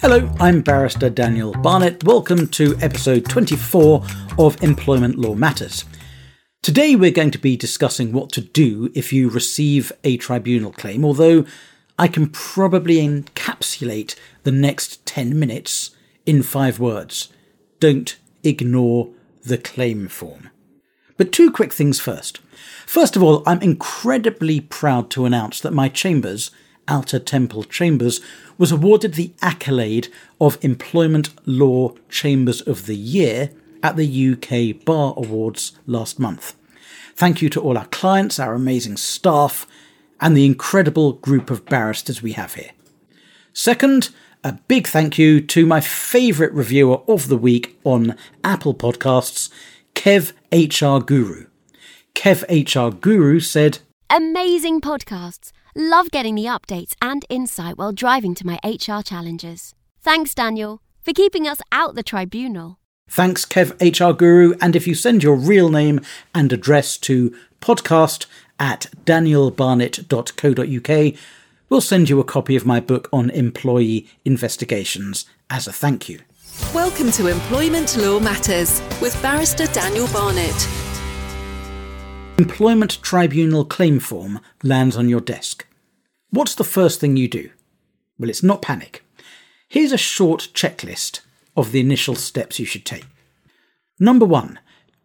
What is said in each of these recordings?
Hello, I'm Barrister Daniel Barnett. Welcome to episode 24 of Employment Law Matters. Today we're going to be discussing what to do if you receive a tribunal claim, although I can probably encapsulate the next 10 minutes in five words. Don't ignore the claim form. But two quick things first. First of all, I'm incredibly proud to announce that my chambers, Outer Temple Chambers, was awarded the accolade of Employment Law Chambers of the Year at the UK Bar Awards last month. Thank you to all our clients, our amazing staff, and the incredible group of barristers we have here. Second, a big thank you to my favourite reviewer of the week on Apple Podcasts, Kev HR Guru. Kev HR Guru said, Amazing podcasts. Love getting the updates and insight while driving to my HR challenges. Thanks, Daniel, for keeping us out the tribunal. Thanks, Kev HR Guru. And if you send your real name and address to podcast at danielbarnett.co.uk, we'll send you a copy of my book on employee investigations as a thank you. Welcome to Employment Law Matters with Barrister Daniel Barnett. Employment Tribunal claim form lands on your desk. What's the first thing you do? Well, it's not panic. Here's a short checklist of the initial steps you should take. Number one,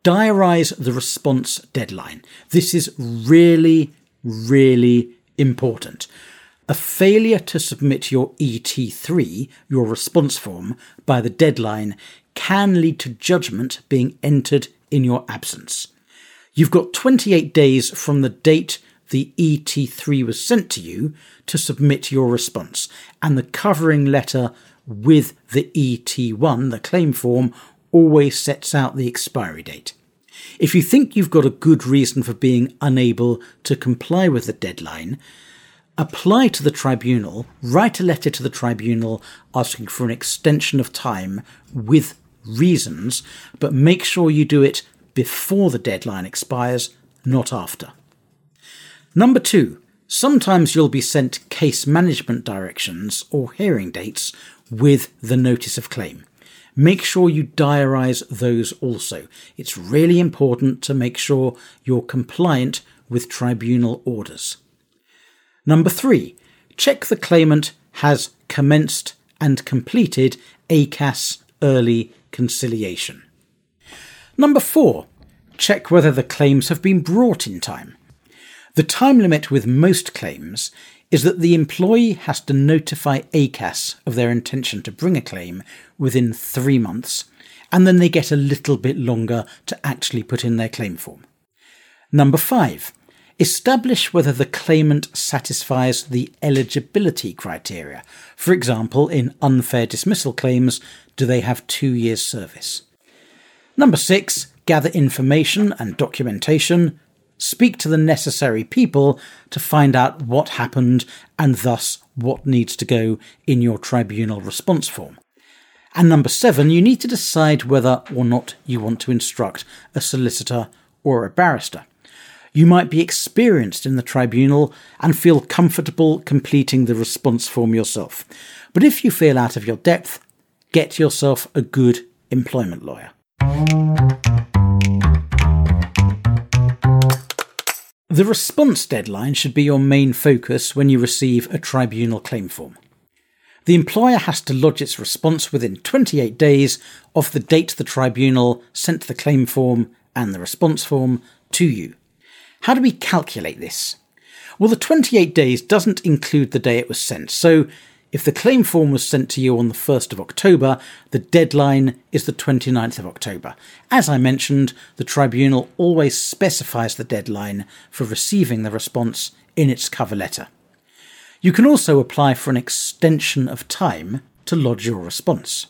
diarise the response deadline. This is really, really important. A failure to submit your ET3, your response form, by the deadline can lead to judgment being entered in your absence. You've got 28 days from the date the ET3 was sent to you to submit your response, and the covering letter with the ET1, the claim form, always sets out the expiry date. If you think you've got a good reason for being unable to comply with the deadline, apply to the tribunal, write a letter to the tribunal asking for an extension of time with reasons, but make sure you do it before the deadline expires, not after. Number two, sometimes you'll be sent case management directions or hearing dates with the notice of claim. Make sure you diarise those also. It's really important to make sure you're compliant with tribunal orders. Number three, check the claimant has commenced and completed ACAS early conciliation. Number four, check whether the claims have been brought in time. The time limit with most claims is that the employee has to notify ACAS of their intention to bring a claim within three months, and then they get a little bit longer to actually put in their claim form. Number five, establish whether the claimant satisfies the eligibility criteria. For example, in unfair dismissal claims, do they have two years' service? Number six, gather information and documentation speak to the necessary people to find out what happened and thus what needs to go in your tribunal response form. And number seven, you need to decide whether or not you want to instruct a solicitor or a barrister. You might be experienced in the tribunal and feel comfortable completing the response form yourself. But if you feel out of your depth, get yourself a good employment lawyer. The response deadline should be your main focus when you receive a tribunal claim form. The employer has to lodge its response within 28 days of the date the tribunal sent the claim form and the response form to you. How do we calculate this? Well, the 28 days doesn't include the day it was sent, so if the claim form was sent to you on the 1st of October, the deadline is the 29th of October. As I mentioned, the tribunal always specifies the deadline for receiving the response in its cover letter. You can also apply for an extension of time to lodge your response.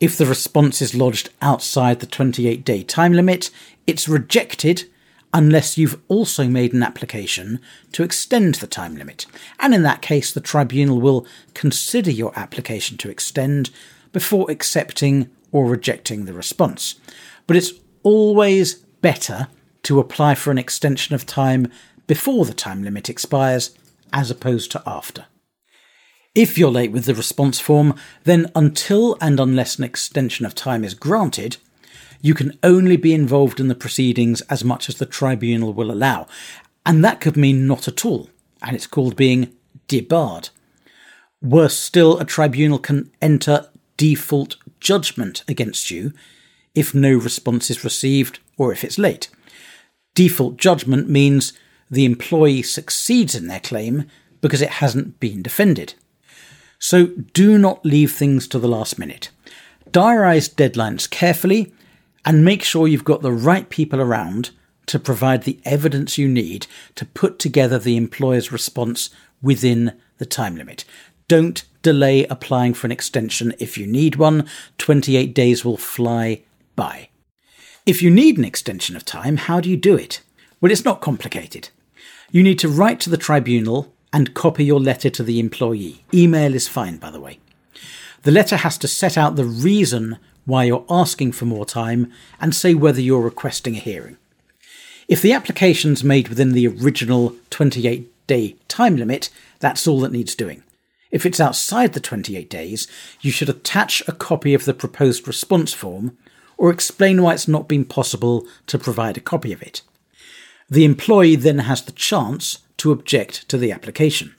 If the response is lodged outside the 28 day time limit, it's rejected unless you've also made an application to extend the time limit. And in that case, the tribunal will consider your application to extend before accepting or rejecting the response. But it's always better to apply for an extension of time before the time limit expires as opposed to after. If you're late with the response form, then until and unless an extension of time is granted, you can only be involved in the proceedings as much as the tribunal will allow. And that could mean not at all, and it's called being debarred. Worse still, a tribunal can enter default judgment against you if no response is received or if it's late. Default judgment means the employee succeeds in their claim because it hasn't been defended. So do not leave things to the last minute. Diarise deadlines carefully and make sure you've got the right people around to provide the evidence you need to put together the employer's response within the time limit. Don't delay applying for an extension if you need one. 28 days will fly by. If you need an extension of time, how do you do it? Well, it's not complicated. You need to write to the tribunal and copy your letter to the employee. Email is fine, by the way. The letter has to set out the reason why you're asking for more time and say whether you're requesting a hearing. If the application's made within the original 28 day time limit, that's all that needs doing. If it's outside the 28 days, you should attach a copy of the proposed response form or explain why it's not been possible to provide a copy of it. The employee then has the chance to object to the application.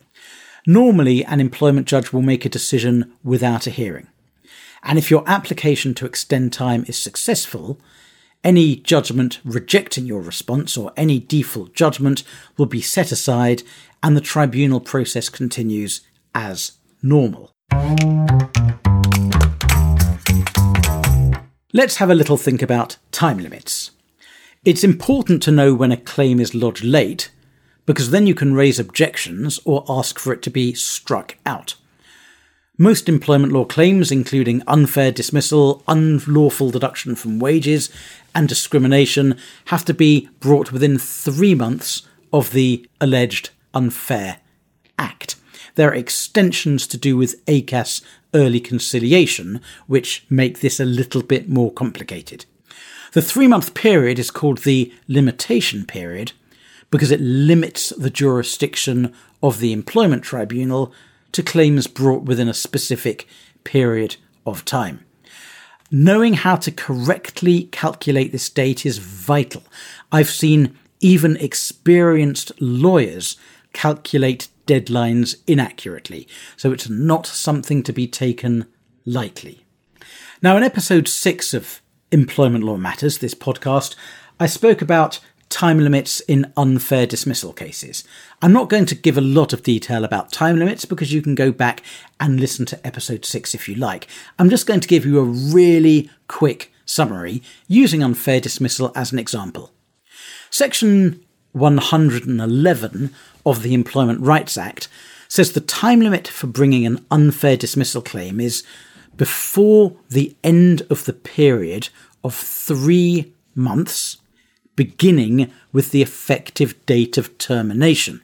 Normally, an employment judge will make a decision without a hearing. And if your application to extend time is successful, any judgment rejecting your response or any default judgment will be set aside and the tribunal process continues as normal. Let's have a little think about time limits. It's important to know when a claim is lodged late because then you can raise objections or ask for it to be struck out. Most employment law claims, including unfair dismissal, unlawful deduction from wages, and discrimination, have to be brought within three months of the alleged unfair act. There are extensions to do with ACAS early conciliation, which make this a little bit more complicated. The three month period is called the limitation period because it limits the jurisdiction of the employment tribunal to claims brought within a specific period of time. Knowing how to correctly calculate this date is vital. I've seen even experienced lawyers calculate deadlines inaccurately, so it's not something to be taken lightly. Now, in episode 6 of Employment Law Matters, this podcast, I spoke about time limits in unfair dismissal cases. I'm not going to give a lot of detail about time limits because you can go back and listen to episode 6 if you like. I'm just going to give you a really quick summary using unfair dismissal as an example. Section 111 of the Employment Rights Act says the time limit for bringing an unfair dismissal claim is before the end of the period of three months, beginning with the effective date of termination.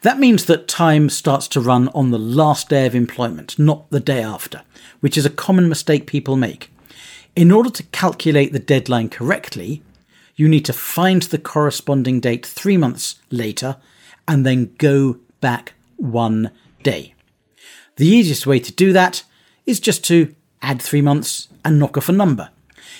That means that time starts to run on the last day of employment, not the day after, which is a common mistake people make. In order to calculate the deadline correctly, you need to find the corresponding date three months later and then go back one day. The easiest way to do that is just to add three months and knock off a number.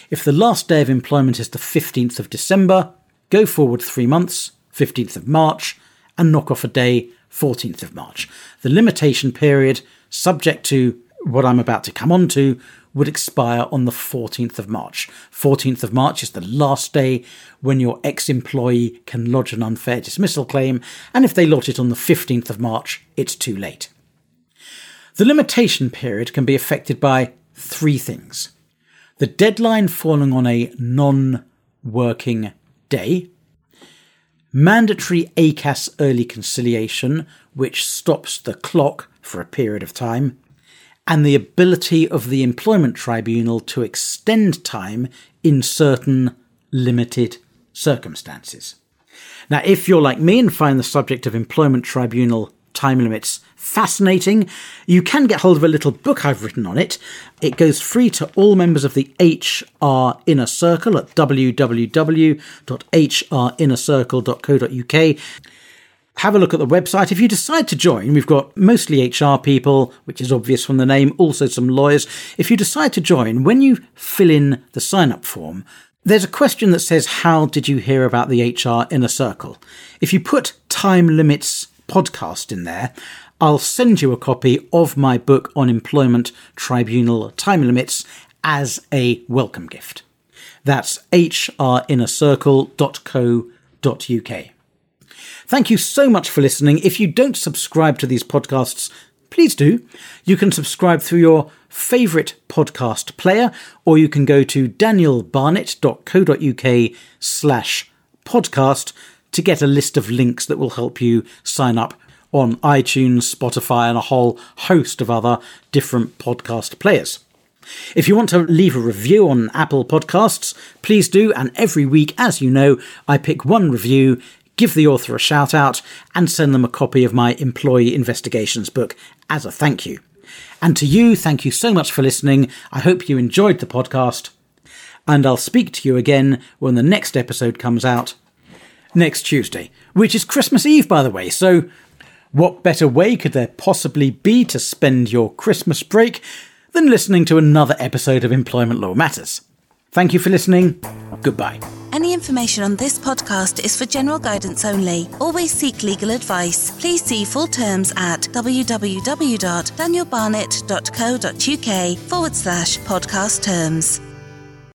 If the last day of employment is the 15th of December, go forward three months, 15th of March, and knock off a day, 14th of March. The limitation period, subject to what I'm about to come on to, would expire on the 14th of March. 14th of March is the last day when your ex employee can lodge an unfair dismissal claim, and if they lodge it on the 15th of March, it's too late. The limitation period can be affected by three things the deadline falling on a non working day, mandatory ACAS early conciliation, which stops the clock for a period of time, and the ability of the employment tribunal to extend time in certain limited circumstances. Now, if you're like me and find the subject of employment tribunal time limits fascinating, you can get hold of a little book I've written on it. It goes free to all members of the HR Inner Circle at www.hrinnercircle.co.uk. have a look at the website. If you decide to join, we've got mostly HR people, which is obvious from the name, also some lawyers. If you decide to join, when you fill in the sign up form, there's a question that says, How did you hear about the HR Inner Circle? If you put Time Limits podcast in there, I'll send you a copy of my book on employment tribunal time limits as a welcome gift. That's hrinnercircle.co.uk. Thank you so much for listening. If you don't subscribe to these podcasts, please do. You can subscribe through your favourite podcast player, or you can go to danielbarnett.co.uk slash podcast to get a list of links that will help you sign up on iTunes, Spotify, and a whole host of other different podcast players. If you want to leave a review on Apple Podcasts, please do. And every week, as you know, I pick one review give the author a shout out, and send them a copy of my employee investigations book as a thank you. And to you, thank you so much for listening. I hope you enjoyed the podcast, and I'll speak to you again when the next episode comes out next Tuesday, which is Christmas Eve, by the way. So, what better way could there possibly be to spend your Christmas break than listening to another episode of Employment Law Matters? Thank you for listening. Goodbye. Any information on this podcast is for general guidance only. Always seek legal advice. Please see full terms at www.danielbarnett.co.uk forward slash podcast terms.